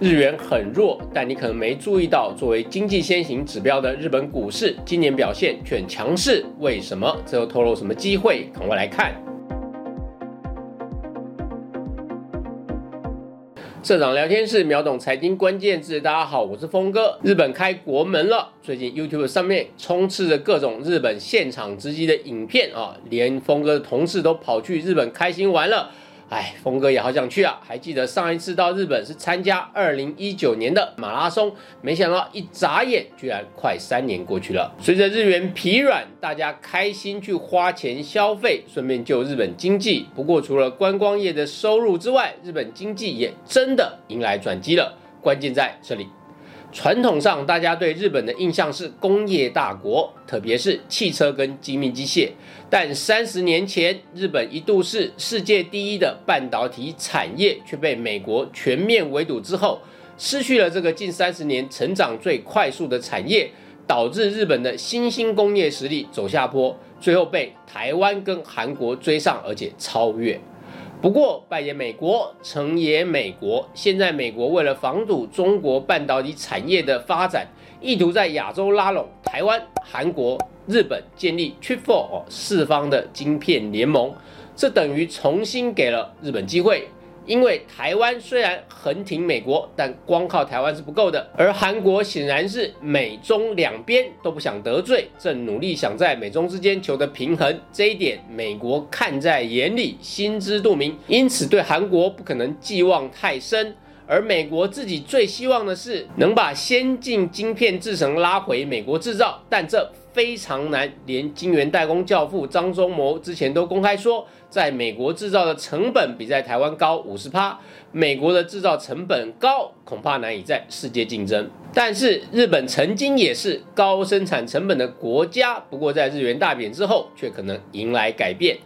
日元很弱，但你可能没注意到，作为经济先行指标的日本股市今年表现却很强势，为什么？这又透露什么机会？赶快来看。社长聊天室秒懂财经关键字，大家好，我是峰哥。日本开国门了，最近 YouTube 上面充斥着各种日本现场直击的影片啊，连峰哥的同事都跑去日本开心玩了。哎，峰哥也好想去啊！还记得上一次到日本是参加二零一九年的马拉松，没想到一眨眼居然快三年过去了。随着日元疲软，大家开心去花钱消费，顺便救日本经济。不过除了观光业的收入之外，日本经济也真的迎来转机了。关键在这里。传统上，大家对日本的印象是工业大国，特别是汽车跟精密机械。但三十年前，日本一度是世界第一的半导体产业，却被美国全面围堵之后，失去了这个近三十年成长最快速的产业，导致日本的新兴工业实力走下坡，最后被台湾跟韩国追上，而且超越。不过，拜也美国，成也美国。现在，美国为了防堵中国半导体产业的发展，意图在亚洲拉拢台湾、韩国、日本，建立 t r i p l e 哦四方的晶片联盟。这等于重新给了日本机会。因为台湾虽然横挺美国，但光靠台湾是不够的。而韩国显然是美中两边都不想得罪，正努力想在美中之间求得平衡。这一点美国看在眼里，心知肚明，因此对韩国不可能寄望太深。而美国自己最希望的是能把先进晶片制成拉回美国制造，但这非常难。连晶圆代工教父张忠谋之前都公开说。在美国制造的成本比在台湾高五十趴，美国的制造成本高，恐怕难以在世界竞争。但是日本曾经也是高生产成本的国家，不过在日元大贬之后，却可能迎来改变。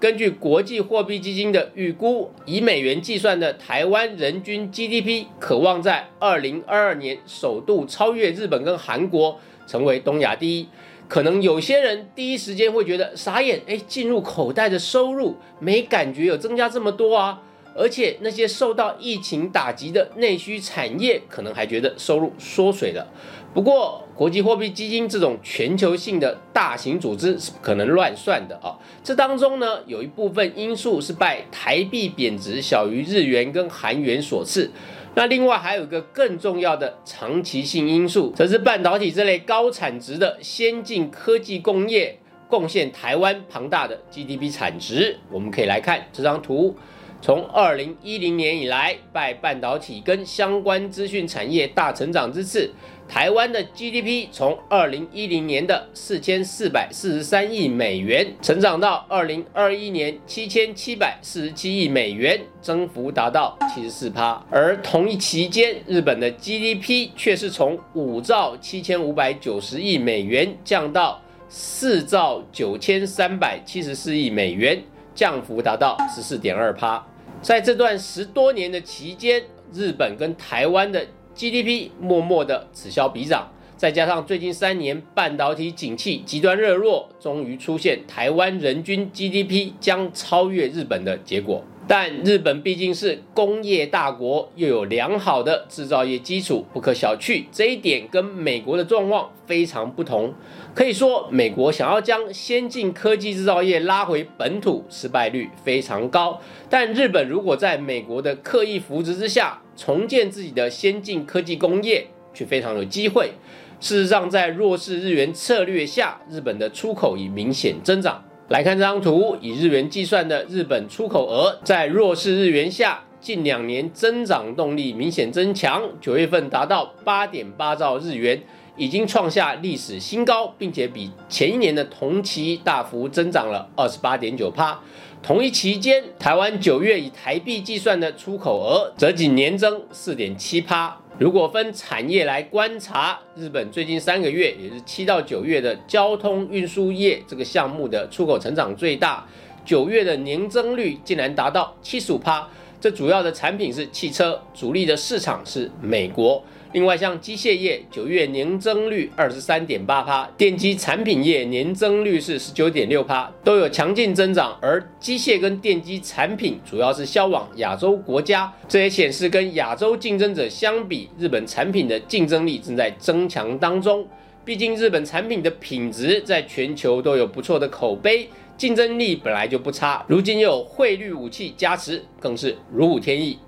根据国际货币基金的预估，以美元计算的台湾人均 GDP，渴望在二零二二年首度超越日本跟韩国，成为东亚第一。可能有些人第一时间会觉得傻眼，哎，进入口袋的收入没感觉有增加这么多啊，而且那些受到疫情打击的内需产业，可能还觉得收入缩水了。不过，国际货币基金这种全球性的大型组织是不可能乱算的啊。这当中呢，有一部分因素是拜台币贬值小于日元跟韩元所赐。那另外还有一个更重要的长期性因素，则是半导体这类高产值的先进科技工业贡献台湾庞大的 GDP 产值。我们可以来看这张图，从二零一零年以来，拜半导体跟相关资讯产业大成长之次。台湾的 GDP 从二零一零年的四千四百四十三亿美元，成长到二零二一年七千七百四十七亿美元，增幅达到七十四趴。而同一期间，日本的 GDP 却是从五兆七千五百九十亿美元降到四兆九千三百七十四亿美元，降幅达到十四点二趴。在这段十多年的期间，日本跟台湾的 GDP 默默的此消彼长，再加上最近三年半导体景气极端热弱，终于出现台湾人均 GDP 将超越日本的结果。但日本毕竟是工业大国，又有良好的制造业基础，不可小觑。这一点跟美国的状况非常不同。可以说，美国想要将先进科技制造业拉回本土，失败率非常高。但日本如果在美国的刻意扶植之下，重建自己的先进科技工业，却非常有机会。事实上，在弱势日元策略下，日本的出口已明显增长。来看这张图，以日元计算的日本出口额，在弱势日元下，近两年增长动力明显增强。九月份达到八点八兆日元，已经创下历史新高，并且比前一年的同期大幅增长了二十八点九趴。同一期间，台湾九月以台币计算的出口额，则仅年增四点七趴。如果分产业来观察，日本最近三个月，也是七到九月的交通运输业这个项目的出口成长最大，九月的年增率竟然达到七十五趴。这主要的产品是汽车，主力的市场是美国。另外，像机械业九月年增率二十三点八趴，电机产品业年增率是十九点六趴，都有强劲增长。而机械跟电机产品主要是销往亚洲国家，这也显示跟亚洲竞争者相比，日本产品的竞争力正在增强当中。毕竟日本产品的品质在全球都有不错的口碑，竞争力本来就不差，如今又有汇率武器加持，更是如虎添翼。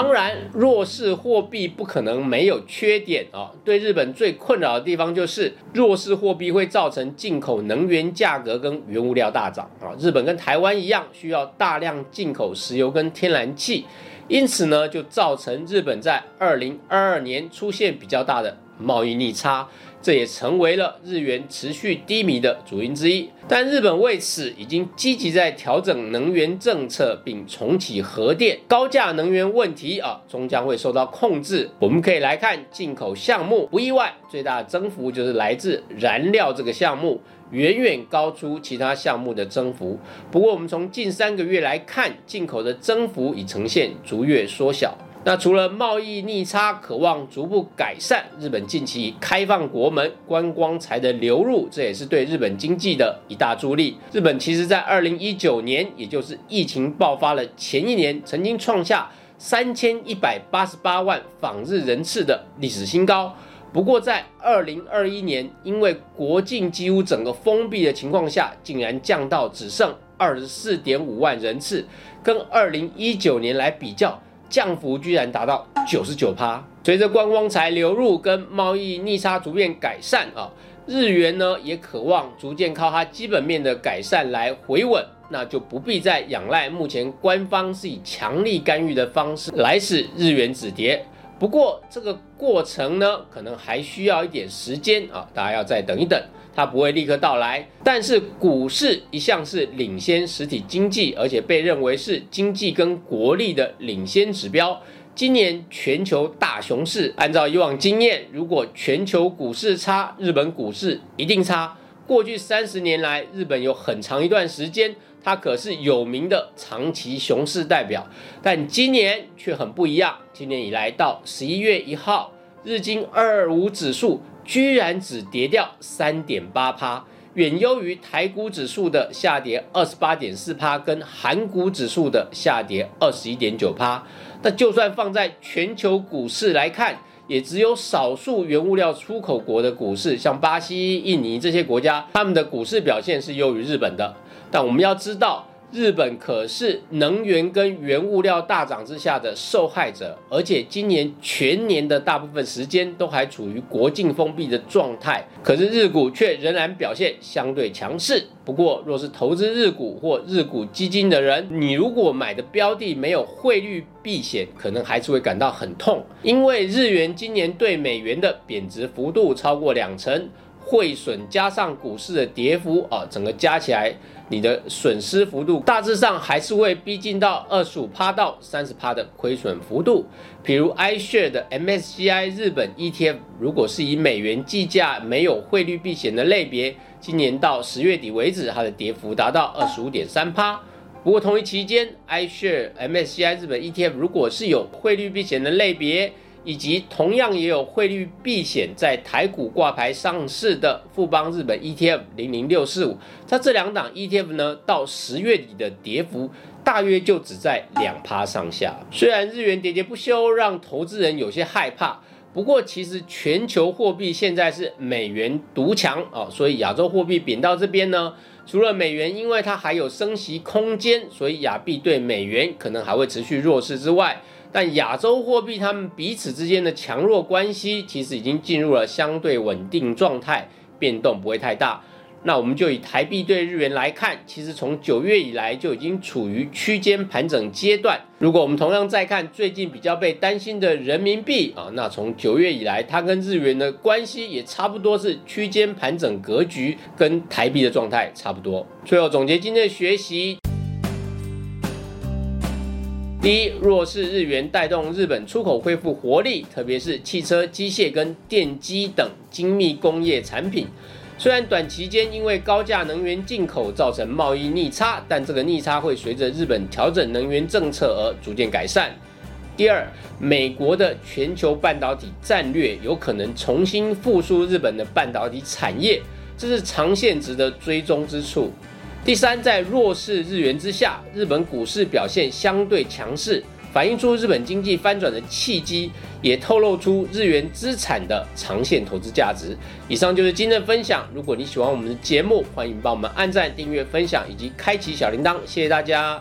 当然，弱势货币不可能没有缺点啊。对日本最困扰的地方就是弱势货币会造成进口能源价格跟原物料大涨啊。日本跟台湾一样，需要大量进口石油跟天然气，因此呢，就造成日本在二零二二年出现比较大的贸易逆差。这也成为了日元持续低迷的主因之一。但日本为此已经积极在调整能源政策，并重启核电，高价能源问题啊终将会受到控制。我们可以来看进口项目，不意外，最大的增幅就是来自燃料这个项目，远远高出其他项目的增幅。不过，我们从近三个月来看，进口的增幅已呈现逐月缩小。那除了贸易逆差渴望逐步改善，日本近期开放国门，观光财的流入，这也是对日本经济的一大助力。日本其实在二零一九年，也就是疫情爆发了前一年，曾经创下三千一百八十八万访日人次的历史新高。不过在二零二一年，因为国境几乎整个封闭的情况下，竟然降到只剩二十四点五万人次，跟二零一九年来比较。降幅居然达到九十九趴。随着观光财流入跟贸易逆差逐渐改善啊，日元呢也渴望逐渐靠它基本面的改善来回稳，那就不必再仰赖目前官方是以强力干预的方式来使日元止跌。不过这个过程呢，可能还需要一点时间啊，大家要再等一等。它不会立刻到来，但是股市一向是领先实体经济，而且被认为是经济跟国力的领先指标。今年全球大熊市，按照以往经验，如果全球股市差，日本股市一定差。过去三十年来，日本有很长一段时间，它可是有名的长期熊市代表，但今年却很不一样。今年以来到十一月一号，日经二二五指数。居然只跌掉三点八趴，远优于台股指数的下跌二十八点四趴，跟韩股指数的下跌二十一点九趴。那就算放在全球股市来看，也只有少数原物料出口国的股市，像巴西、印尼这些国家，他们的股市表现是优于日本的。但我们要知道。日本可是能源跟原物料大涨之下的受害者，而且今年全年的大部分时间都还处于国境封闭的状态。可是日股却仍然表现相对强势。不过，若是投资日股或日股基金的人，你如果买的标的没有汇率避险，可能还是会感到很痛，因为日元今年对美元的贬值幅度超过两成。汇损加上股市的跌幅啊，整个加起来，你的损失幅度大致上还是会逼近到二十五趴到三十趴的亏损幅度。比如 iShare 的 MSCI 日本 ETF，如果是以美元计价、没有汇率避险的类别，今年到十月底为止，它的跌幅达到二十五点三趴。不过同一期间，iShare MSCI 日本 ETF 如果是有汇率避险的类别，以及同样也有汇率避险在台股挂牌上市的富邦日本 ETF 零零六四五，它这两档 ETF 呢，到十月底的跌幅大约就只在两趴上下。虽然日元喋喋不休，让投资人有些害怕，不过其实全球货币现在是美元独强啊，所以亚洲货币贬到这边呢，除了美元因为它还有升息空间，所以亚币对美元可能还会持续弱势之外。但亚洲货币它们彼此之间的强弱关系，其实已经进入了相对稳定状态，变动不会太大。那我们就以台币对日元来看，其实从九月以来就已经处于区间盘整阶段。如果我们同样再看最近比较被担心的人民币啊，那从九月以来，它跟日元的关系也差不多是区间盘整格局，跟台币的状态差不多。最后总结今天的学习。第一，弱势日元带动日本出口恢复活力，特别是汽车、机械跟电机等精密工业产品。虽然短期间因为高价能源进口造成贸易逆差，但这个逆差会随着日本调整能源政策而逐渐改善。第二，美国的全球半导体战略有可能重新复苏日本的半导体产业，这是长线值得追踪之处。第三，在弱势日元之下，日本股市表现相对强势，反映出日本经济翻转的契机，也透露出日元资产的长线投资价值。以上就是今天的分享。如果你喜欢我们的节目，欢迎帮我们按赞、订阅、分享以及开启小铃铛，谢谢大家。